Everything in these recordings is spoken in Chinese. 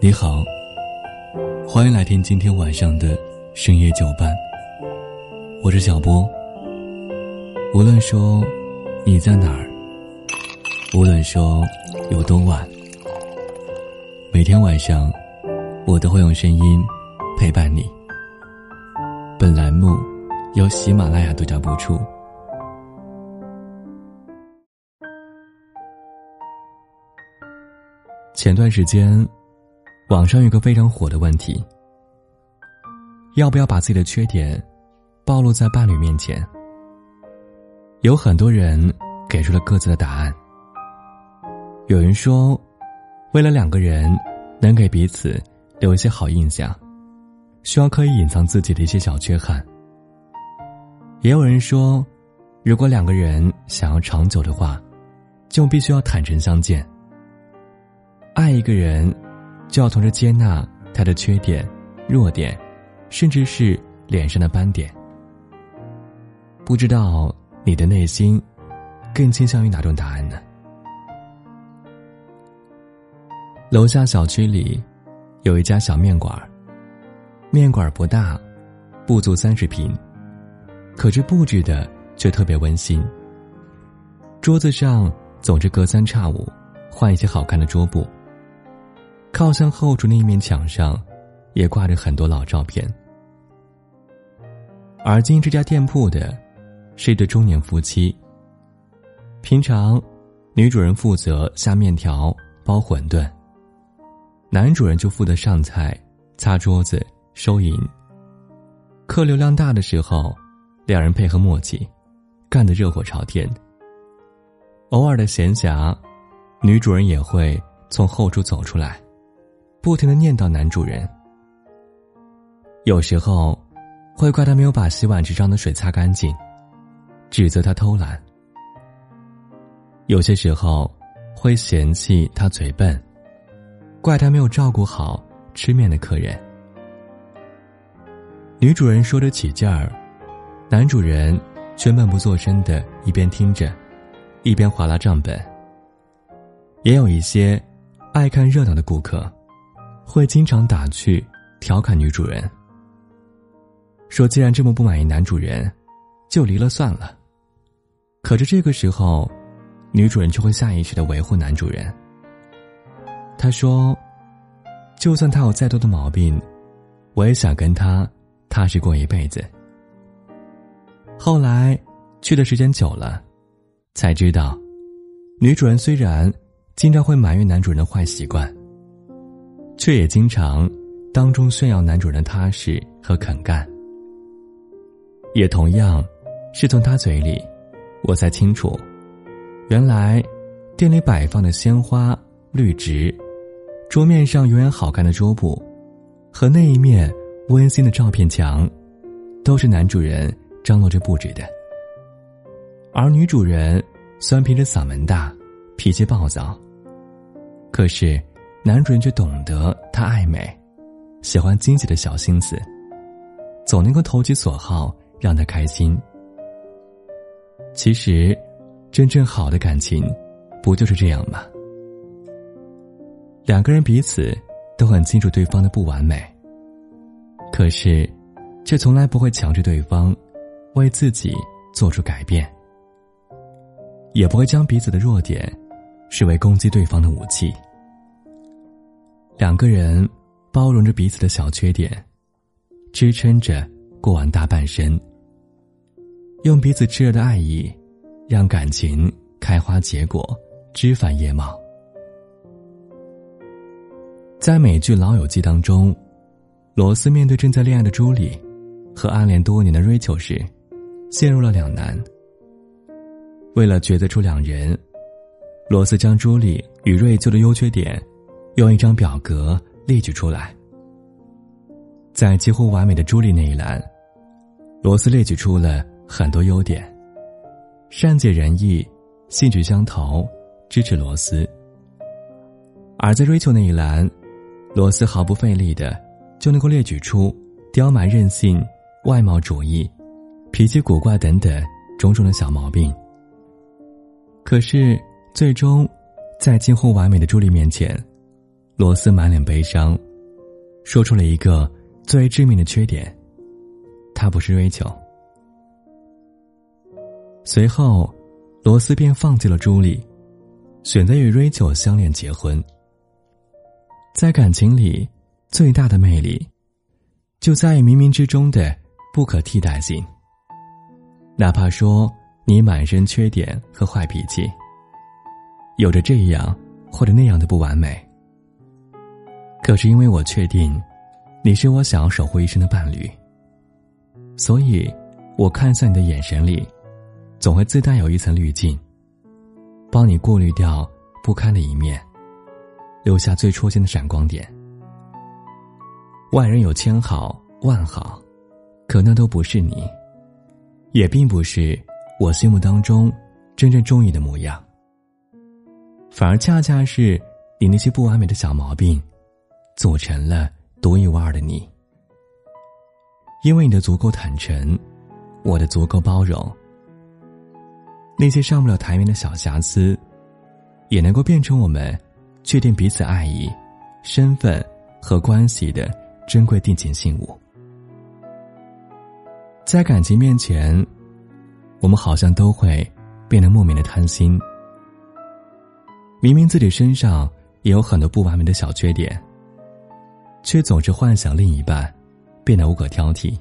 你好，欢迎来听今天晚上的深夜酒伴。我是小波。无论说你在哪儿，无论说有多晚，每天晚上我都会用声音陪伴你。本栏目由喜马拉雅独家播出。前段时间，网上有个非常火的问题：要不要把自己的缺点暴露在伴侣面前？有很多人给出了各自的答案。有人说，为了两个人能给彼此留一些好印象，需要刻意隐藏自己的一些小缺憾。也有人说，如果两个人想要长久的话，就必须要坦诚相见。爱一个人，就要同时接纳他的缺点、弱点，甚至是脸上的斑点。不知道你的内心更倾向于哪种答案呢？楼下小区里有一家小面馆面馆不大，不足三十平，可这布置的却特别温馨。桌子上总是隔三差五换一些好看的桌布。靠向后厨那一面墙上，也挂着很多老照片。而经营这家店铺的，是一对中年夫妻。平常，女主人负责下面条、包馄饨，男主人就负责上菜、擦桌子、收银。客流量大的时候，两人配合默契，干得热火朝天。偶尔的闲暇，女主人也会从后厨走出来。不停的念叨男主人，有时候会怪他没有把洗碗池上的水擦干净，指责他偷懒；有些时候会嫌弃他嘴笨，怪他没有照顾好吃面的客人。女主人说得起劲儿，男主人却闷不作声的一边听着，一边划拉账本。也有一些爱看热闹的顾客。会经常打趣、调侃女主人，说：“既然这么不满意男主人，就离了算了。”可是这个时候，女主人却会下意识的维护男主人。她说：“就算他有再多的毛病，我也想跟他踏实过一辈子。”后来去的时间久了，才知道，女主人虽然经常会埋怨男主人的坏习惯。却也经常当中炫耀男主人踏实和肯干，也同样是从他嘴里，我才清楚，原来店里摆放的鲜花、绿植，桌面上永远好看的桌布，和那一面温馨的照片墙，都是男主人张罗着布置的。而女主人虽然平时嗓门大，脾气暴躁，可是。男主人却懂得她爱美，喜欢惊喜的小心思，总能够投其所好，让她开心。其实，真正好的感情，不就是这样吗？两个人彼此都很清楚对方的不完美，可是，却从来不会强制对方为自己做出改变，也不会将彼此的弱点视为攻击对方的武器。两个人包容着彼此的小缺点，支撑着过完大半生。用彼此炽热的爱意，让感情开花结果，枝繁叶茂。在美剧《老友记》当中，罗斯面对正在恋爱的朱莉和暗恋多年的瑞秋时，陷入了两难。为了抉择出两人，罗斯将朱莉与瑞秋的优缺点。用一张表格列举出来，在几乎完美的朱莉那一栏，罗斯列举出了很多优点：善解人意、兴趣相投、支持罗斯；而在瑞秋那一栏，罗斯毫不费力的就能够列举出刁蛮任性、外貌主义、脾气古怪等等种种的小毛病。可是，最终在近乎完美的朱莉面前，罗斯满脸悲伤，说出了一个最为致命的缺点：他不是瑞秋。随后，罗斯便放弃了朱莉，选择与瑞秋相恋结婚。在感情里，最大的魅力，就在于冥冥之中的不可替代性。哪怕说你满身缺点和坏脾气，有着这样或者那样的不完美，可是因为我确定，你是我想要守护一生的伴侣，所以，我看向你的眼神里。总会自带有一层滤镜，帮你过滤掉不堪的一面，留下最初心的闪光点。万人有千好万好，可那都不是你，也并不是我心目当中真正中意的模样。反而恰恰是你那些不完美的小毛病，组成了独一无二的你。因为你的足够坦诚，我的足够包容。那些上不了台面的小瑕疵，也能够变成我们确定彼此爱意、身份和关系的珍贵定情信物。在感情面前，我们好像都会变得莫名的贪心。明明自己身上也有很多不完美的小缺点，却总是幻想另一半变得无可挑剔。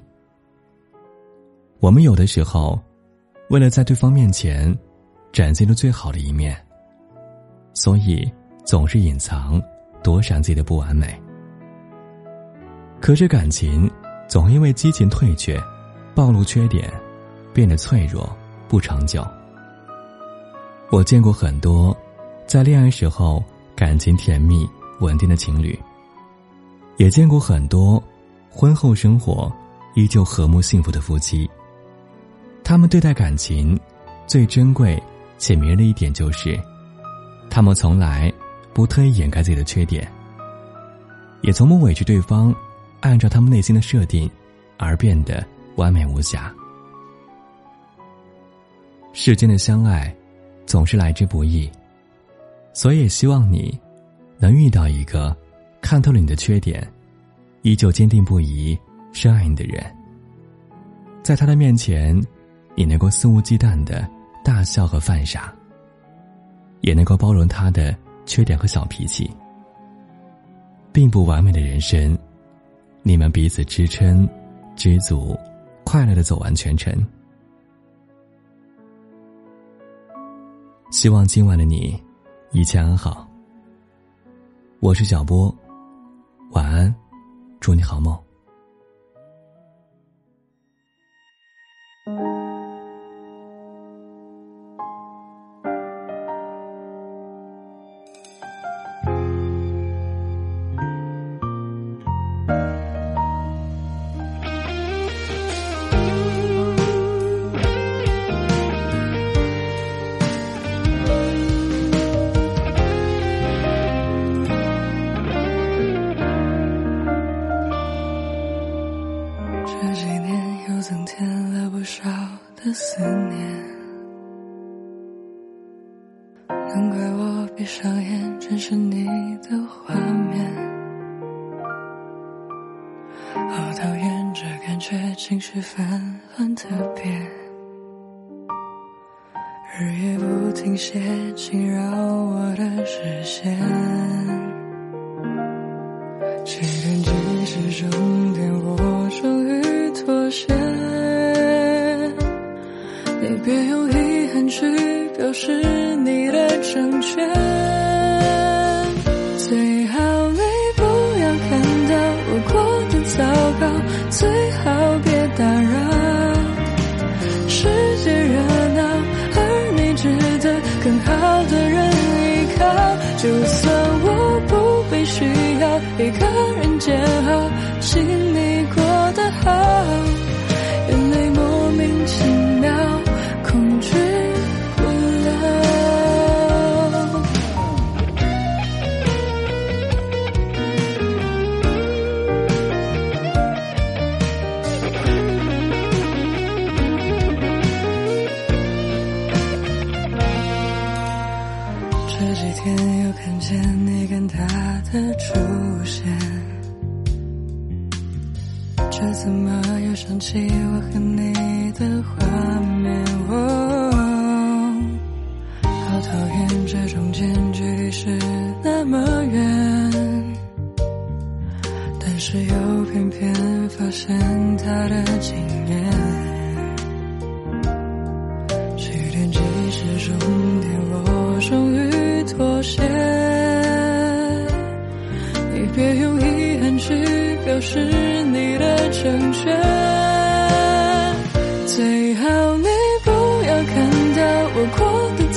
我们有的时候。为了在对方面前展现出最好的一面，所以总是隐藏、躲闪自己的不完美。可是感情总因为激情退却、暴露缺点，变得脆弱、不长久。我见过很多在恋爱时候感情甜蜜、稳定的情侣，也见过很多婚后生活依旧和睦幸福的夫妻。他们对待感情，最珍贵且迷人的一点就是，他们从来不特意掩盖自己的缺点，也从不委屈对方，按照他们内心的设定而变得完美无瑕。世间的相爱，总是来之不易，所以也希望你能遇到一个看透了你的缺点，依旧坚定不移深爱你的人，在他的面前。你能够肆无忌惮的大笑和犯傻，也能够包容他的缺点和小脾气，并不完美的人生，你们彼此支撑、知足、快乐的走完全程。希望今晚的你一切安好。我是小波，祝你好梦。情绪泛滥特别，日夜不停歇，侵扰我的视线。起点即是终点，我终于妥协。你别用遗憾去表示你的成全，最好你不要看到我过得糟糕，最好就算我不被需要，一个人煎熬，请你过得好。我和你的画面？哦，好讨厌这中间距离是那么远，但是又偏偏发现他的惊艳，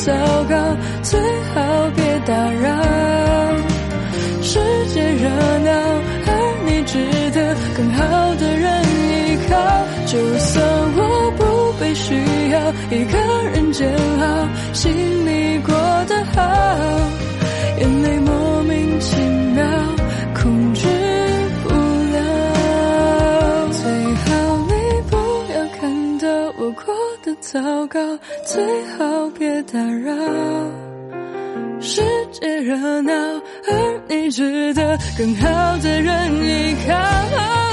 糟糕，最好别打扰。世界热闹，而你值得更好的人依靠。就算我不被需要，一个人煎熬，心里最好别打扰。世界热闹，而你值得更好的人依靠。